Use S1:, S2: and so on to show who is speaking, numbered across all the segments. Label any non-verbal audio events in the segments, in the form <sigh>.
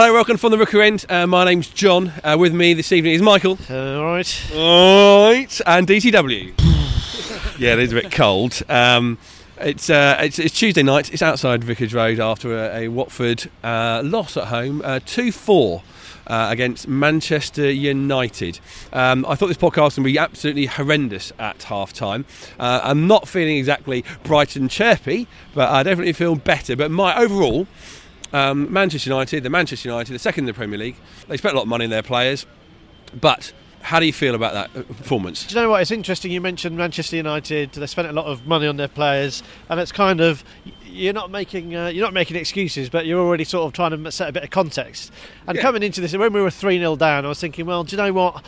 S1: Hello, welcome from the Rookery End. Uh, my name's John. Uh, with me this evening is Michael.
S2: all right.
S1: All right. And DTW. <laughs> yeah, it is a bit cold. Um, it's, uh, it's, it's Tuesday night. It's outside Vicarage Road after a, a Watford uh, loss at home, uh, two four. Uh, against Manchester United. Um, I thought this podcast would be absolutely horrendous at half time. Uh, I'm not feeling exactly bright and chirpy, but I definitely feel better. But my overall, um, Manchester United, the Manchester United, the second in the Premier League, they spent a lot of money on their players, but how do you feel about that uh, performance?
S2: Do you know what? It's interesting. You mentioned Manchester United. They spent a lot of money on their players, and it's kind of you're not making uh, you're not making excuses, but you're already sort of trying to set a bit of context. And
S1: Yeah.
S2: coming into this, when we were three 0 down, I was thinking, well, do you know what?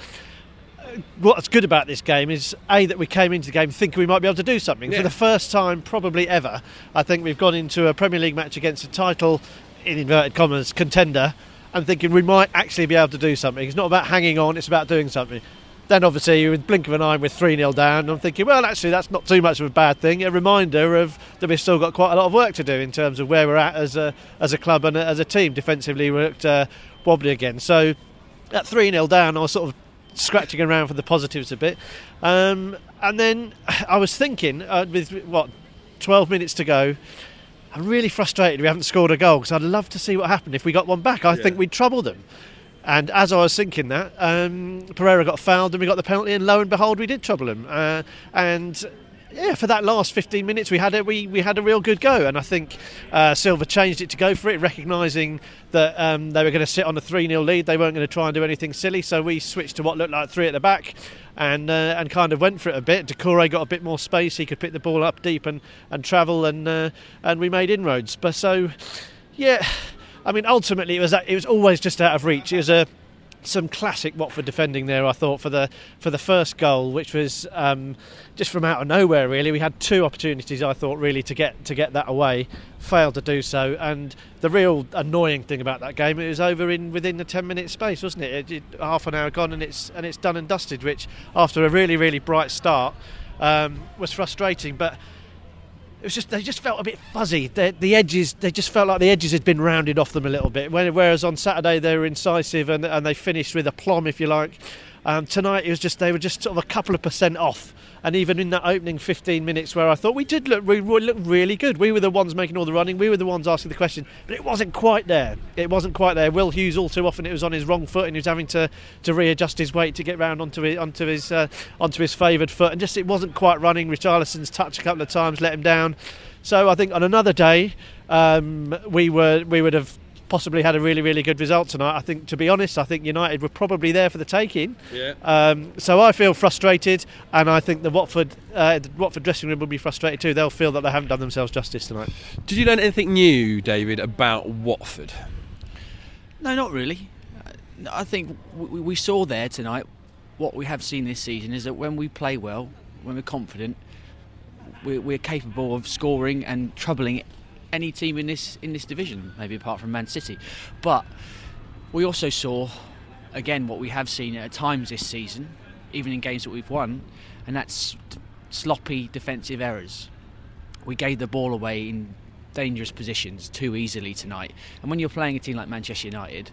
S2: What's good about this game is a that we came into the game thinking we might be able to do something
S1: Yeah.
S2: for the first time, probably ever. I think we've gone into a Premier League match against a title, in inverted commas, contender, and thinking we might actually be able to do something. It's not about hanging on; it's about doing something. Then obviously, with blink of an eye, we're 3 0 down. I'm thinking, well, actually, that's not too much of a bad thing. A reminder of that we've still got quite a lot of work to do in terms of where we're at as a, as a club and as a team. Defensively, we looked uh, wobbly again. So at 3 0 down, I was sort of scratching around for the positives a bit. Um, and then <sighs> I was thinking, uh, with what, 12 minutes to go, I'm really frustrated we haven't scored a goal because I'd love to see what happened if we got one back. I
S1: Yeah.
S2: think we'd trouble them. And as I was thinking that, um, Pereira got fouled and we got the penalty, and lo and behold, we did trouble him. Uh, and yeah, for that last 15 minutes, we had a we, we had a real good go, and I think uh, Silva changed it to go for it, recognising that um, they were going to sit on a 3 0 lead. They weren't going to try and do anything silly, so we switched to what looked like three at the back. And uh, and kind of went for it a bit. Doucouré got a bit more space. He could pick the ball up deep and, and travel, and uh, and we made inroads. But so, yeah, I mean, ultimately it was it was always just out of reach. It was a some classic Watford defending there. I thought for the for the first goal, which was um, just from out of nowhere. Really, we had two opportunities. I thought really to get to get that away, failed to do so. And the real annoying thing about that game, it was over in within the ten minute space, wasn't it? It, it? Half an hour gone, and it's and it's done and dusted. Which after a really really bright start um, was frustrating, but it was just they just felt a bit fuzzy. The, the edges they just felt like the edges had been rounded off them a little bit. Whereas on Saturday they were incisive and, and they finished with a plum, if you like. Um, tonight it was just they were just sort of a couple of percent off. And even in that opening 15 minutes, where I thought we did look we looked really good, we were the ones making all the running, we were the ones asking the question, but it wasn't quite there. It wasn't quite there. Will Hughes all too often it was on his wrong foot and he was having to, to readjust his weight to get round onto his onto his uh, onto his favoured foot, and just it wasn't quite running. Richarlison's touch a couple of times let him down. So I think on another day, um, we were we would have possibly had a really really good result tonight. I think to be honest, I think United were probably there for the taking.
S1: Yeah.
S2: Um, so I feel frustrated, and I think the Watford uh, the Watford dressing room will be frustrated too. They'll feel that they haven't done themselves justice tonight.
S1: Did you learn anything new, David, about Watford?
S3: No, not really. Uh, I think we, we saw there tonight what we have seen this season is that when we play well, when we're confident, we're, we're capable of scoring and troubling any team in this in this division, maybe apart from Man City. But we also saw, again, what we have seen at times this season, even in games that we've won, and that's sloppy defensive errors. We gave the ball away in dangerous positions too easily tonight. And when you're playing a team like Manchester United,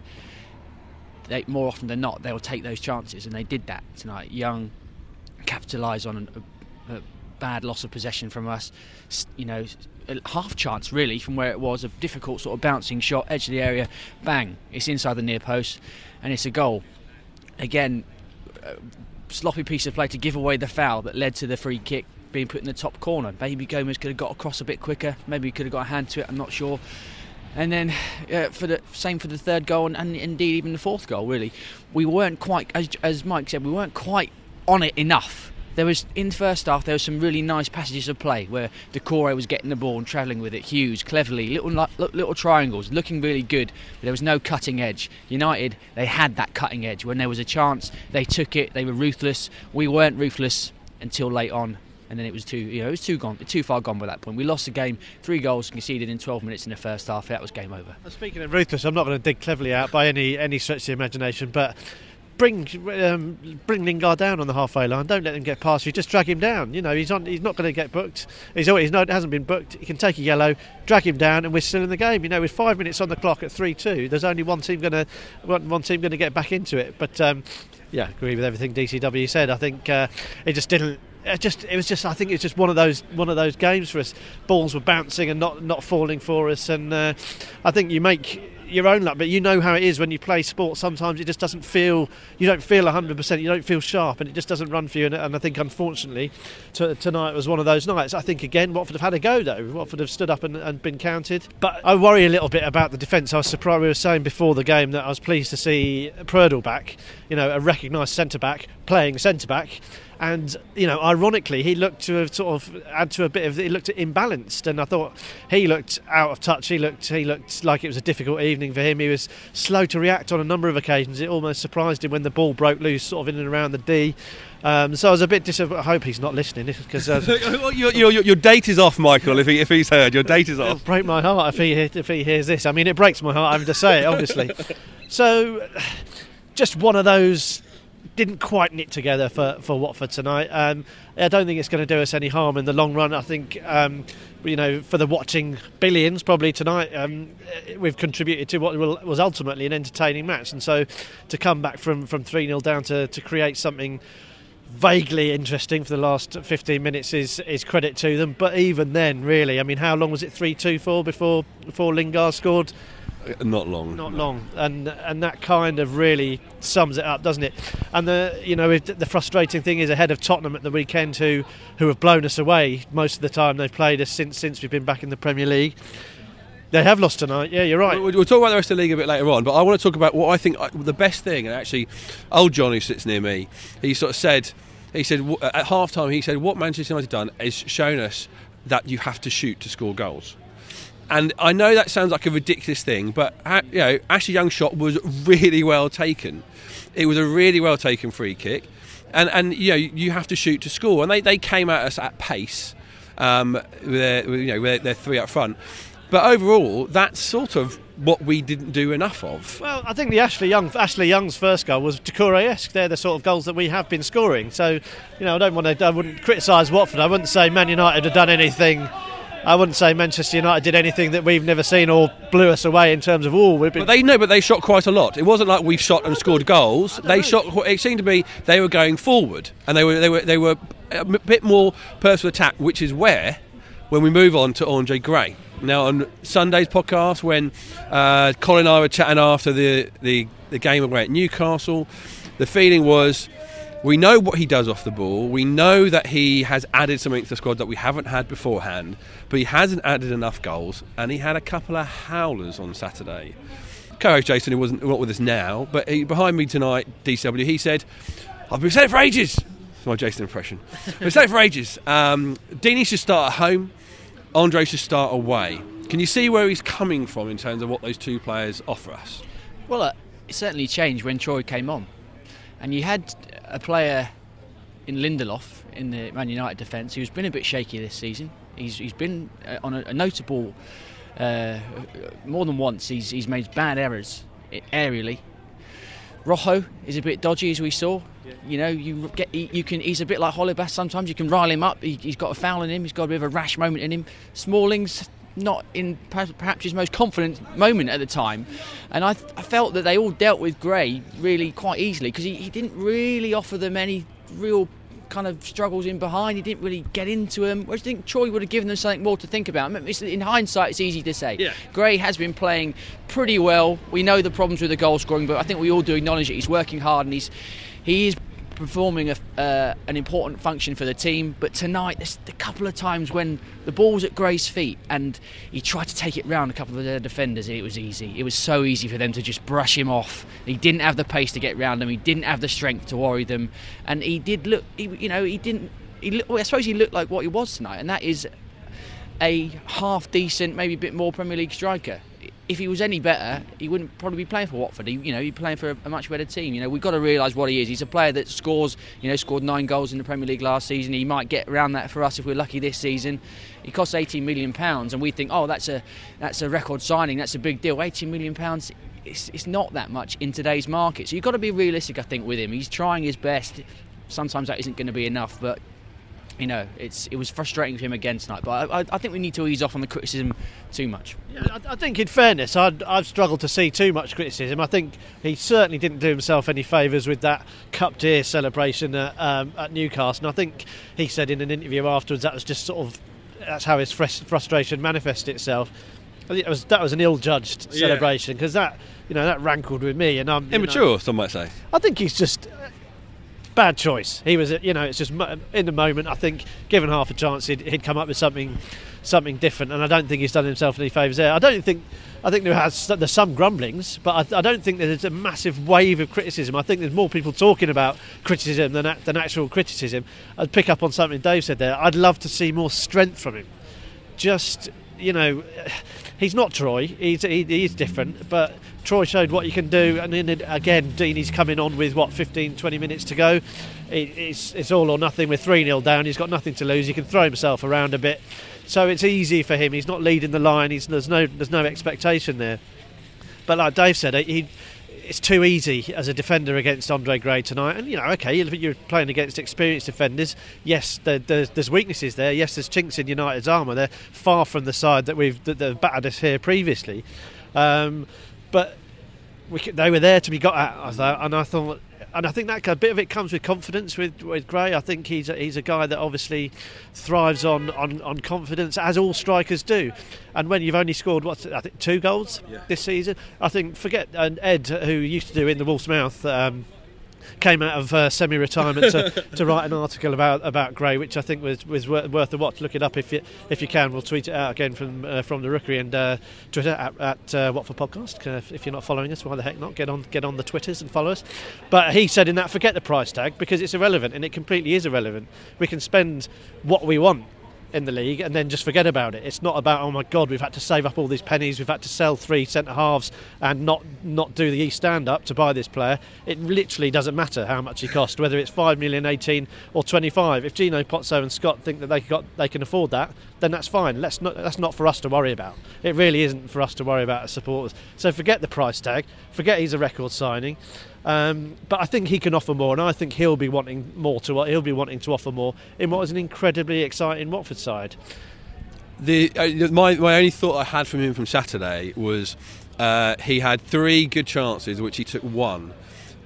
S3: they, more often than not, they'll take those chances, and they did that tonight. Young capitalised on a, a bad loss of possession from us. You know, a half chance really from where it was a difficult sort of bouncing shot, edge of the area, bang, it's inside the near post, and it's a goal. Again, uh, sloppy piece of play to give away the foul that led to the free kick being put in the top corner. Maybe Gomes could have got across a bit quicker. Maybe he could have got a hand to it. I'm not sure. And then uh, for the same for the third goal and, and indeed even the fourth goal. Really, we weren't quite as as Mike said. We weren't quite on it enough. There was in the first half there was some really nice passages of play where Doucouré was getting the ball and travelling with it. Hughes cleverly little li- li- little triangles, looking really good. But there was no cutting edge. United they had that cutting edge when there was a chance. They took it. They were ruthless. We weren't ruthless until late on. And then it was too, you know, it was too gone, too far gone by that point. We lost the game, three goals conceded in 12 minutes in the first half. That was game over.
S2: Speaking of ruthless, I'm not going to dig cleverly out by any any stretch of the imagination, but bring um, bring Lingard down on the halfway line. Don't let him get past you. Just drag him down. You know, he's on. He's not going to get booked. He's always no, hasn't been booked. He can take a yellow, drag him down, and we're still in the game. You know, with five minutes on the clock at three-two, there's only one team going to one, one team going to get back into it. But um, yeah, agree with everything DCW said. I think uh, it just didn't it just it was just I think it's just one of those one of those games for us. Balls were bouncing and not not falling for us, and uh, I think you make your own luck. But you know how it is when you play sport. Sometimes it just doesn't feel you don't feel 100%. You don't feel sharp, and it just doesn't run for you. And, and I think unfortunately t- tonight was one of those nights. I think again Watford have had a go though. Watford have stood up and, and been counted. But I worry a little bit about the defence. I was surprised. We were saying before the game that I was pleased to see Prödl back. You know, a recognised centre back playing centre back and you know, ironically, he looked to have sort of add to a bit of. He looked imbalanced, and I thought he looked out of touch. He looked he looked like it was a difficult evening for him. He was slow to react on a number of occasions. It almost surprised him when the ball broke loose, sort of in and around the D. Um, so I was a bit disappointed. I hope he's not listening because uh, <laughs>
S1: your, your, your, date is off, Michael. If, he, if he's heard, your date is off.
S2: It'll break my heart if he if he hears this. I mean, it breaks my heart having to say it, obviously. <laughs> so, just one of those didn't quite knit together for, for Watford tonight. Um, I don't think it's going to do us any harm in the long run. I think, um, you know, for the watching billions probably tonight, um, we've contributed to what was ultimately an entertaining match. And so to come back from, from 3 0 down to, to create something vaguely interesting for the last 15 minutes is is credit to them but even then really I mean how long was it 3-2 for before before Lingard scored
S1: not long.
S2: Not long, and and that kind of really sums it up, doesn't it? And the you know the frustrating thing is ahead of Tottenham at the weekend, who who have blown us away most of the time they've played us since since we've been back in the Premier League. They have lost tonight. Yeah, you're right.
S1: We'll, we'll, talk about the rest of the league a bit later on, but I want to talk about what I think uh, the best thing. And actually, old John who sits near me, he sort of said, he said at half time, he said, what Manchester United done is shown us that you have to shoot to score goals. And I know that sounds like a ridiculous thing, but you know, Ashley Young's shot was really well taken. It was a really well taken free kick, and and you know you have to shoot to score, and they, they came at us at pace. Um, with their, you know, with their three up front. But overall, that's sort of what we didn't do enough of.
S2: Well, I think the Ashley Young, Ashley Young's first goal was Doucouré-esque. They're the sort of goals that we have been scoring. So, you know, I don't want to, I wouldn't criticise Watford. I wouldn't say Man United have done anything I wouldn't say Manchester United did anything that we've never seen or blew us away in terms of all. we've been.
S1: But they know, but they shot quite a lot. It wasn't like we've shot and scored goals. They know. shot. It seemed to be they were going forward and they were they were they were a bit more personal attack, which is where when we move on to Andre Gray. Now on Sunday's podcast, when uh, Colin and I were chatting after the the, the game away at Newcastle, the feeling was we know what he does off the ball. We know that he has added something to the squad that we haven't had beforehand, but he hasn't added enough goals, and he had a couple of howlers on Saturday. Co-host Jason, who wasn't not with us now, but he, behind me tonight, DCW, he said, "I've been saying it for ages." That's my Jason impression. I've been saying it for ages. Um, Deeney should start at home. Andre should start away. Can you see where he's coming from in terms of what those two players offer us?
S3: Well, uh, it certainly changed when Troy came on, and you had a player in Lindelof in the Man United defence who's been a bit shaky this season. He's, he's been uh, on a, a notable, uh, more than once, he's, he's made bad errors aerially. Rojo is a bit dodgy as we saw. Yeah. You know, you get you can. He's a bit like Holebas. Sometimes you can rile him up. He, has got a foul in him. He's got a bit of a rash moment in him. Smalling's not in perhaps his most confident moment at the time. And I, I felt that they all dealt with Gray really quite easily because he, he didn't really offer them any real kind of struggles in behind. He didn't really get into them. Whereas I think Troy would have given them something more to think about. In hindsight, it's easy to say.
S1: Yeah.
S3: Gray has been playing pretty well. We know the problems with the goal scoring, but I think we all do acknowledge that he's working hard and he's he is performing a, uh, an important function for the team. But tonight, there's a couple of times when the ball's at Gray's feet and he tried to take it round a couple of their defenders, it was easy. It was so easy for them to just brush him off. He didn't have the pace to get round them. He didn't have the strength to worry them, and he did look. He, you know, he didn't. He, I suppose he looked like what he was tonight, and that is a half decent, maybe a bit more Premier League striker if he was any better, he wouldn't probably be playing for Watford. He, you know, he'd be playing for a, a much better team. You know, we've got to realise what he is. He's a player that scores. You know, scored nine goals in the Premier League last season. He might get around that for us if we're lucky this season. He costs 18 million pounds, and we think, oh, that's a that's a record signing. That's a big deal. 18 million pounds. it's, it's not that much in today's market. So you've got to be realistic, I think, with him. He's trying his best. Sometimes that isn't going to be enough, but you know, it's it was frustrating for him again tonight. But I, I think we need to ease off on the criticism too much.
S2: Yeah, I, I think, in fairness, I'd, I've struggled to see too much criticism. I think he certainly didn't do himself any favours with that Cup Deer celebration at, um, at Newcastle. And I think he said in an interview afterwards that was just sort of that's how his frustration manifested itself. I think it was that was an ill-judged celebration because that you know that rankled with me and I'm you know,
S1: Immature, some might say.
S2: I think he's just uh, bad choice. He was, you know, it's just in the moment. I think given half a chance, he'd, he'd come up with something, something different. And I don't think he's done himself any favours there. I don't think. I think there has there's some grumblings, but I, I don't think there's a massive wave of criticism. I think there's more people talking about criticism than than actual criticism. I'd pick up on something Dave said there. I'd love to see more strength from him. Just you know, he's not Troy. He's he, he's different, but Troy showed what you can do. And then again, Deeney's coming on with what 15, 20 minutes to go. It, it's it's all or nothing. We're three 0 down. He's got nothing to lose. He can throw himself around a bit, so it's easy for him. He's not leading the line. He's, there's no there's no expectation there. But like Dave said, he. It's too easy as a defender against Andre Gray tonight, and you know, okay, you're playing against experienced defenders. Yes, there, there's, there's weaknesses there. Yes, there's chinks in United's armour. They're far from the side that we've that, that have battered us here previously, um, but we, they were there to be got at. And I thought, and I think that a bit of it comes with confidence with with Gray. I think he's a, he's a guy that obviously thrives on, on, on confidence, as all strikers do. And when you've only scored what I think two goals
S1: Yeah.
S2: this season, I think forget and Ed who used to do in the Wolf's Mouth. Um, Came out of uh, semi-retirement to, <laughs> to write an article about about Gray, which I think was was wor- worth a watch. Look it up if you if you can. We'll tweet it out again from uh, from the Rookery and uh, Twitter at, at uh, Podcast. Uh, if you're not following us, why the heck not? Get on get on the Twitters and follow us. But he said in that, forget the price tag because it's irrelevant, and it completely is irrelevant. We can spend what we want in the league and then just forget about it. It's not about oh my god, we've had to save up all these pennies, we've had to sell three centre halves and not not do the stand up to buy this player. It literally doesn't matter how much he costs, whether it's five million, eighteen, or twenty five. If Gino Pozzo and Scott think that they got they can afford that, then that's fine. Let's not that's not for us to worry about. It really isn't for us to worry about as supporters. So forget the price tag, forget he's a record signing. Um, but I think he can offer more, and I think he'll be wanting more to what he'll be wanting to offer more in what is an incredibly exciting Watford side.
S1: The uh, my my only thought I had from him from Saturday was uh, he had three good chances, which he took one,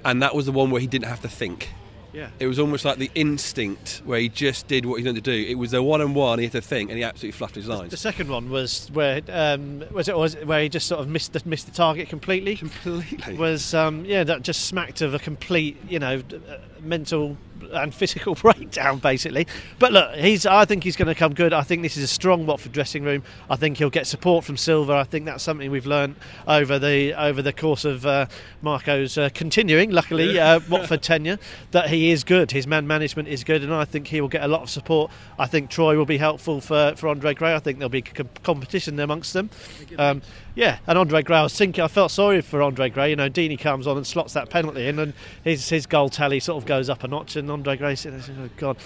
S1: and that was the one where he didn't have to think.
S2: Yeah.
S1: It was almost like the instinct where he just did what he wanted to do. It was the one and one he had to think, and he absolutely fluffed his lines.
S2: The second one was where um, was it was it where he just sort of missed the, missed the target completely.
S1: Completely.
S2: Was um, yeah that just smacked of a complete you know uh, mental and physical <laughs> breakdown basically. But look, he's I think he's going to come good. I think this is a strong Watford dressing room. I think he'll get support from Silva. I think that's something we've learned over the over the course of uh, Marco's uh, continuing, luckily uh, <laughs> Watford tenure that he is good. His man management is good, and I think he will get a lot of support. I think Troy will be helpful for, for Andre Gray. I think there'll be c- competition amongst them. Um, yeah, and Andre Gray, I was thinking, I felt sorry for Andre Gray. You know, Deeney comes on and slots that penalty in, and his his goal tally sort of goes up a notch. And Andre Gray says, "Oh God,"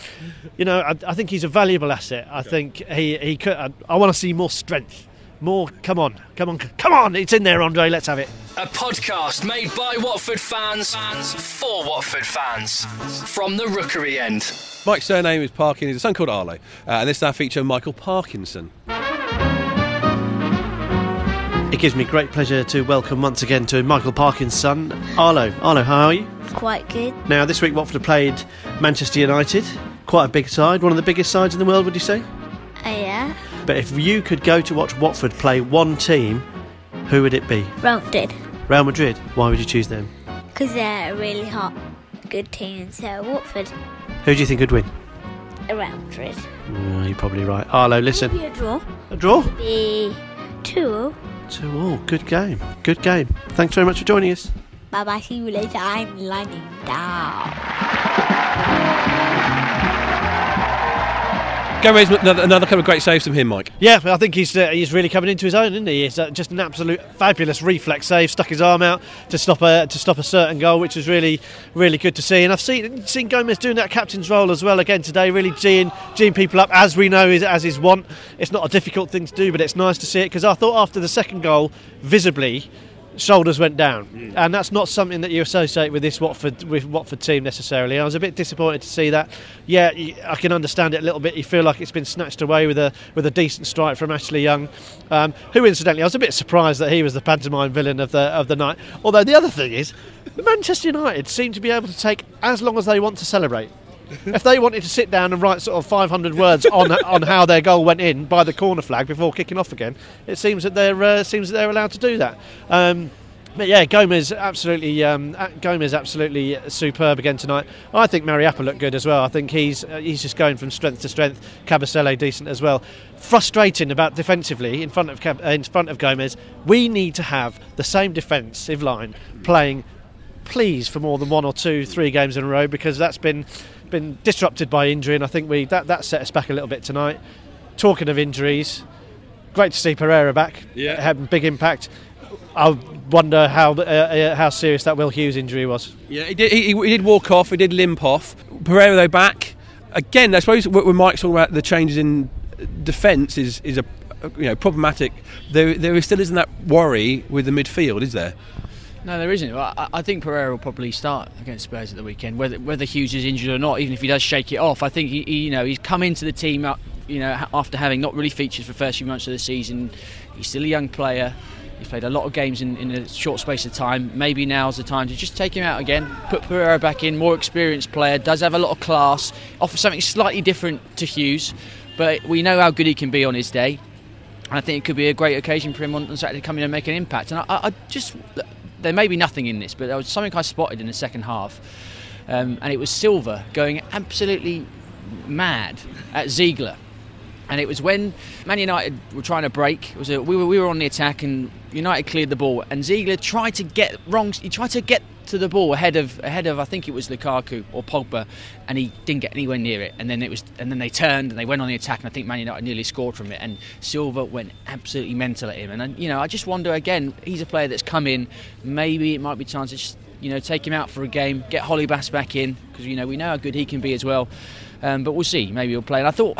S2: you know, I, I think he's a valuable asset. I think he he could. I, I want to see more strength. More, come on, come on, come on! It's in there, Andre. Let's have it.
S4: A podcast made by Watford fans for Watford fans. From the Rookery end.
S1: Mike's surname is Parkin. He's a son called Arlo, uh, and this now feature Michael Parkinson.
S2: It gives me great pleasure to welcome once again to Michael Parkin's son, Arlo. Arlo, how are you?
S5: Quite good.
S2: Now, this week Watford have played Manchester United, quite a big side, one of the biggest sides in the world, would you say?
S5: Oh yeah.
S2: But if you could go to watch Watford play one team, who would it be?
S5: Rounded.
S2: Real Madrid. Why would you choose them?
S5: Because they're a really hot, good team. So Watford,
S2: Who do you think would win?
S5: Real Madrid.
S2: Oh, you're probably right. Arlo, listen.
S5: Be a draw.
S2: A draw?
S5: Be two.
S2: Two all. Good game. Good game. Thanks very much for joining us.
S5: Bye bye. See you later. I'm lying down.
S1: Gomes, another, couple of great saves from him, Mike.
S2: Yeah, I think he's uh, he's really coming into his own, isn't he? He's uh, just an absolute fabulous reflex save. Stuck his arm out to stop a to stop a certain goal, which was really really good to see. And I've seen seen Gomes doing that captain's role as well again today, really geeing geeing people up as we know is as his want. It's not a difficult thing to do, but it's nice to see it because I thought after the second goal, visibly. Shoulders went down, and that's not something that you associate with this Watford with Watford team necessarily. I was a bit disappointed to see that. Yeah, I can understand it a little bit. You feel like it's been snatched away with a with a decent strike from Ashley Young, um, who incidentally I was a bit surprised that he was the pantomime villain of the of the night. Although the other thing is, Manchester United seem to be able to take as long as they want to celebrate. If they wanted to sit down and write sort of 500 words on <laughs> on how their goal went in by the corner flag before kicking off again, it seems that they're uh, seems that they're allowed to do that. Um, but yeah, Gomes absolutely um, Gomes absolutely superb again tonight. I think Mariappa looked good as well. I think he's uh, he's just going from strength to strength. Kabasele decent as well. Frustrating about defensively in front of Cab- uh, in front of Gomes. We need to have the same defensive line playing please for more than one or two, three games in a row because that's been been disrupted by injury, and I think we that that set us back a little bit tonight. Talking of injuries, great to see Pereira back.
S1: Yeah.
S2: having big impact. I wonder how uh, uh, how serious that Will Hughes injury was.
S1: Yeah, he did, he, he did walk off, he did limp off. Pereira, though, back. Again, I suppose when Mike's talking about the changes in defence is, is a you know problematic, there, there still isn't that worry with the midfield, is there?
S3: No, there isn't. I, I think Pereira will probably start against Spurs at the weekend, whether whether Hughes is injured or not. Even if he does shake it off, I think he, he you know he's come into the team up, you know after having not really featured for the first few months of the season. He's still a young player. He's played a lot of games in, in a short space of time. Maybe now's the time to just take him out again, put Pereira back in, more experienced player, does have a lot of class, offers something slightly different to Hughes, but we know how good he can be on his day. And I think it could be a great occasion for him on Saturday to come in and make an impact. And I I just, there may be nothing in this, but there was something I spotted in the second half. Um, and it was Silva going absolutely mad at Zeegelaar. And it was when Man United were trying to break. It was a, we were we were on the attack, and United cleared the ball, and Zeegelaar tried to get wrong. He tried to get to the ball ahead of ahead of I think it was Lukaku or Pogba, and he didn't get anywhere near it. And then it was and then they turned and they went on the attack, and I think Man United nearly scored from it. And Silva went absolutely mental at him. And you know, I just wonder again. He's a player that's come in. Maybe it might be time to just you know take him out for a game, get Holebas back in because you know we know how good he can be as well. Um, but we'll see. Maybe he'll play. And I thought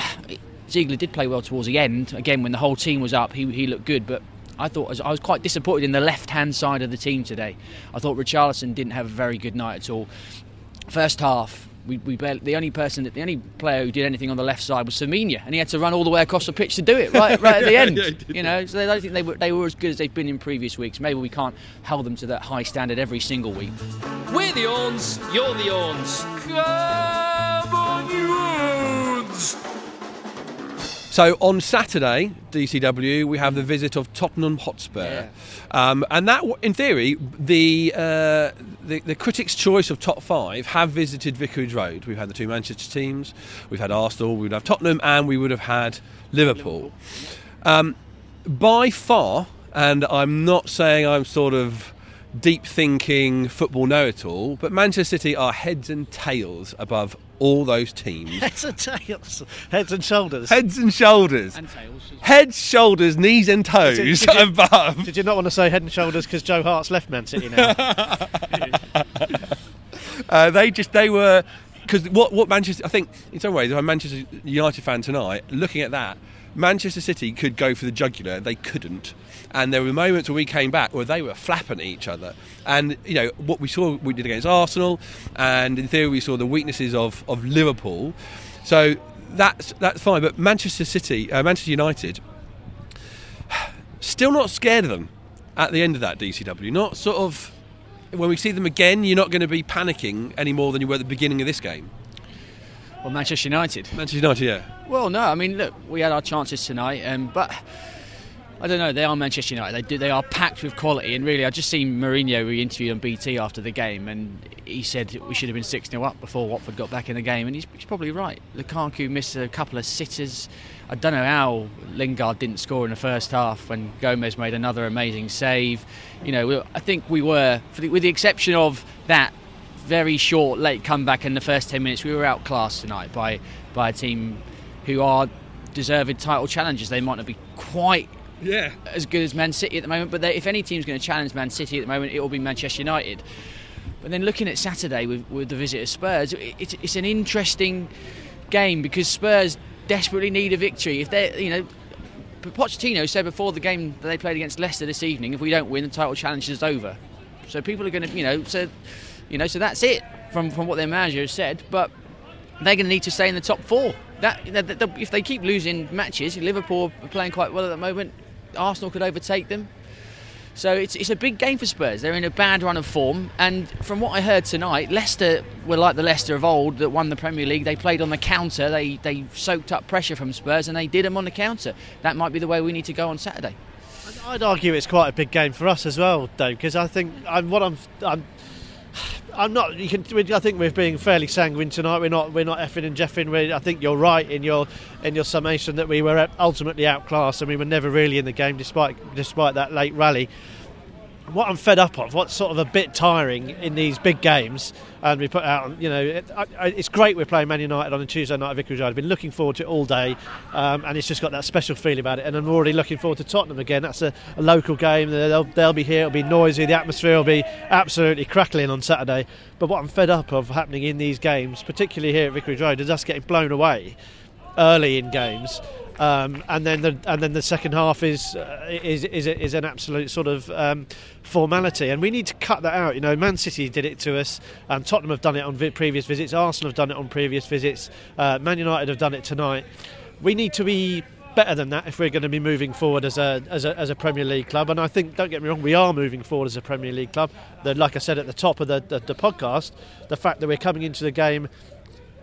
S3: Zeegelaar did play well towards the end. Again, when the whole team was up, he, he looked good. But I thought I was quite disappointed in the left-hand side of the team today. I thought Richarlison didn't have a very good night at all. First half, we, we barely, the only person, that the only player who did anything on the left side was Semenyo, and he had to run all the way across the pitch to do it right, right at the <laughs> end.
S1: Yeah, he
S3: you know, so I don't think they were they were as good as they've been in previous weeks. Maybe we can't hold them to that high standard every single week.
S4: We're the Orns, you're the Orns. Come on, you Orns!
S1: So on Saturday, DCW, we have the visit of Tottenham Hotspur, um, and that, in theory, the, uh, the the critics' choice of top five have visited Vicarage Road. We've had the two Manchester teams, we've had Arsenal, we would have Tottenham, and we would have had Liverpool. Um, by far, and I'm not saying I'm sort of deep thinking football know it all, but Manchester City are heads and tails above all those teams. <laughs>
S2: Heads and tails, heads and shoulders.
S1: heads and shoulders.
S3: And tails.
S1: Heads, shoulders, knees, and toes
S2: Did you- did you-
S1: above.
S2: Did you not want to say head and shoulders because Joe Hart's left Man City now? <laughs>
S1: Uh, they just they were because what what Manchester I think in some ways if I'm a Manchester United fan tonight looking at that Manchester City could go for the jugular. They couldn't. And there were moments when we came back where they were flapping at each other. And you know what we saw we did against Arsenal. And in theory we saw the weaknesses of of Liverpool. So that's that's fine. But Manchester City uh, Manchester United <sighs> still not scared of them at the end of that DCW not sort of when we see them again, you're not going to be panicking any more than you were at the beginning of this game.
S3: Well, Manchester United.
S1: Manchester United, yeah.
S3: Well, no, I mean, look, we had our chances tonight, um, but I don't know. They are Manchester United. They do. They are packed with quality, and really, I just seen Mourinho we interviewed on BT after the game, and he said we should have been six 0 up before Watford got back in the game, and he's, he's probably right. Lukaku missed a couple of sitters. I don't know how Lingard didn't score in the first half when Gomes made another amazing save. You know, we- I think we were, for the, with the exception of that very short late comeback in the first 10 minutes we were outclassed tonight by by a team who are deserved title challengers they might not be quite
S1: Yeah.
S3: as good as Man City at the moment but they, if any team's going to challenge Man City at the moment it will be Manchester United but then looking at Saturday with, with the visit of Spurs it, it's, it's an interesting game because Spurs desperately need a victory if they you know Pochettino said before the game that they played against Leicester this evening, if we don't win, the title challenge is over. So people are going to, you know, so you know, so that's it from from what their manager has said. But they're going to need to stay in the top four. That you know, th- th- if they keep losing matches, Liverpool are playing quite well at the moment. Arsenal could overtake them. So it's, it's a big game for Spurs. They're in a bad run of form, and from what I heard tonight, Leicester were like the Leicester of old that won the Premier League. They played on the counter. They they soaked up pressure from Spurs, and they did them on the counter. That might be the way we need to go on Saturday.
S2: I'd argue it's quite a big game for us as well, Dave, because I think I'm, what I'm, I'm, I'm not. You can. I think we're being fairly sanguine tonight. We're not. We're not effing and jeffing. we I think you're right in your in your summation that we were ultimately outclassed and we were never really in the game, despite despite that late rally what I'm fed up of, what's sort of a bit tiring in these big games, and we put out, you know, it, I, it's great we're playing Man United on a Tuesday night at Vicarage. I've been looking forward to it all day, um, and it's just got that special feeling about it. And I'm already looking forward to Tottenham again. That's a, a local game. They'll, they'll be here. It'll be noisy. The atmosphere will be absolutely crackling on Saturday. But what I'm fed up of happening in these games, particularly here at Vicarage Road, is us getting blown away early in games um, and then the and then the second half is uh, is, is is an absolute sort of um, formality, and we need to cut that out. You know, Man City did it to us, and Tottenham have done it on vi- previous visits. Arsenal have done it on previous visits. Uh, Man United have done it tonight. We need to be better than that if we're going to be moving forward as a, as a as a Premier League club. And I think, don't get me wrong, we are moving forward as a Premier League club. The, like I said at the top of the, the, the podcast, the fact that we're coming into the game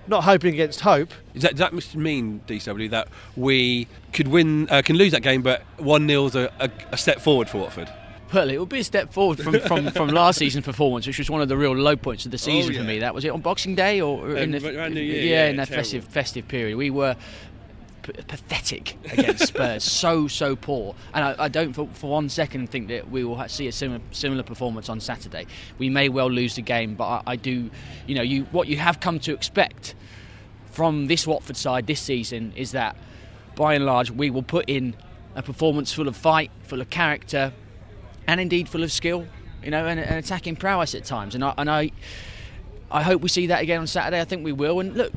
S2: not hoping against hope.
S1: Does that, does that mean DCW that we could win, uh, can lose that game, but one 0 is a, a, a step forward for Watford?
S3: Well, it would be a step forward from, from, <laughs> from last season's performance, which was one of the real low points of the season
S1: Oh, yeah.
S3: for me. That was it on Boxing Day or in
S1: Um,
S3: the
S1: around New Year,
S3: yeah,
S1: yeah,
S3: in that
S1: terrible.
S3: festive festive period. We were p- pathetic against Spurs, <laughs> so so poor. And I, I don't for, for one second think that we will see a similar similar performance on Saturday. We may well lose the game, but I, I do, you know, you what you have come to expect from this Watford side this season is that, by and large, we will put in a performance full of fight, full of character, and indeed full of skill, you know, and, and attacking prowess at times. And I, and I, I hope we see that again on Saturday. I think we will. And look,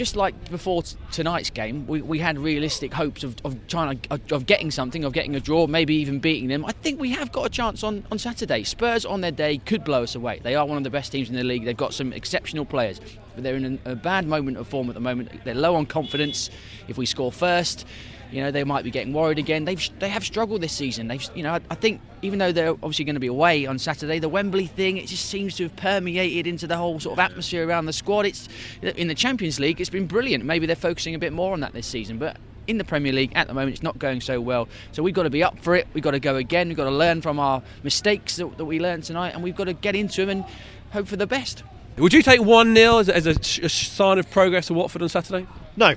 S3: just like before t- tonight's game, we, we had realistic hopes of, of trying to, of, getting something, of getting a draw, maybe even beating them. I think we have got a chance on, on Saturday. Spurs on their day could blow us away. They are one of the best teams in the league. They've got some exceptional players, but they're in a bad moment of form at the moment. They're low on confidence. If we score first, you know they might be getting worried again. They've they have struggled this season. They've you know I, I think even though they're obviously going to be away on Saturday, the Wembley thing it just seems to have permeated into the whole sort of atmosphere around the squad. It's in the Champions League, it's been brilliant. Maybe they're focusing a bit more on that this season, but. In the Premier League at the moment, it's not going so well. So we've got to be up for it. We've got to go again. We've got to learn from our mistakes that, that we learned tonight, and we've got to get into them and hope for the best.
S1: Would you take 1 0 as, as a, sh- a sign of progress for Watford on Saturday?
S2: No.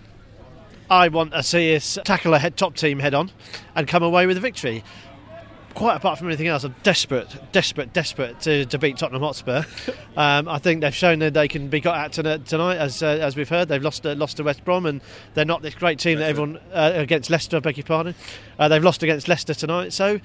S2: I want to see us tackle a head, top team head on and come away with a victory. Quite apart from anything else, I'm desperate, desperate, desperate to, to beat Tottenham Hotspur. <laughs> Um, I think they've shown that they can be got at tonight, tonight as uh, as we've heard. They've lost uh, lost to West Brom, and they're not this great team that everyone uh, against Leicester. I beg your pardon. Uh, they've lost against Leicester tonight, so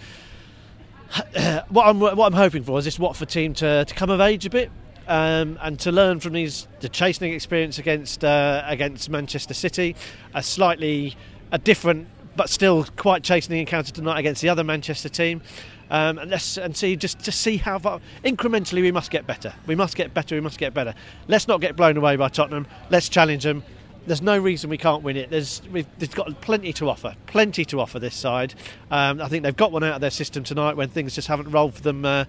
S2: <clears throat> what I'm what I'm hoping for is this Watford team to, to come of age a bit um, and to learn from these the chastening experience against uh, against Manchester City, a slightly a different but still quite chastening encounter tonight against the other Manchester team. Um, and let's and see just to see how far incrementally we must get better. We must get better. We must get better. Let's not get blown away by Tottenham. Let's challenge them. There's no reason we can't win it. There's we've, they've got plenty to offer, plenty to offer this side. Um, I think they've got one out of their system tonight when things just haven't rolled for them, uh,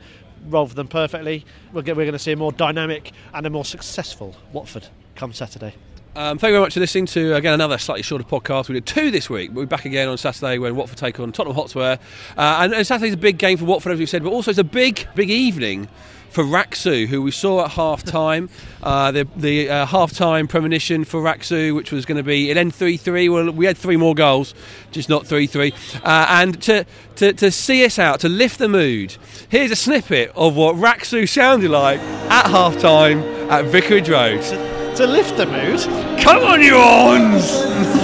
S2: for them perfectly. We're, we're going to see a more dynamic and a more successful Watford come Saturday.
S1: Um, thank you very much for listening to again another slightly shorter podcast. We did two this week. We'll be back again on Saturday when Watford take on Tottenham Hotspur. Uh, and, and Saturday's a big game for Watford, as we said, but also it's a big, big evening for Raksu, who we saw at half time. uh, the the uh, half time premonition for Raksu, which was going to be it end 3 3. Well, we had three more goals, just not 3 3. Uh, and to, to, to see us out, to lift the mood, here's a snippet of what Raksu sounded like at half time at Vicarage Road.
S2: To lift the mood,
S1: Come on, you horns! <laughs>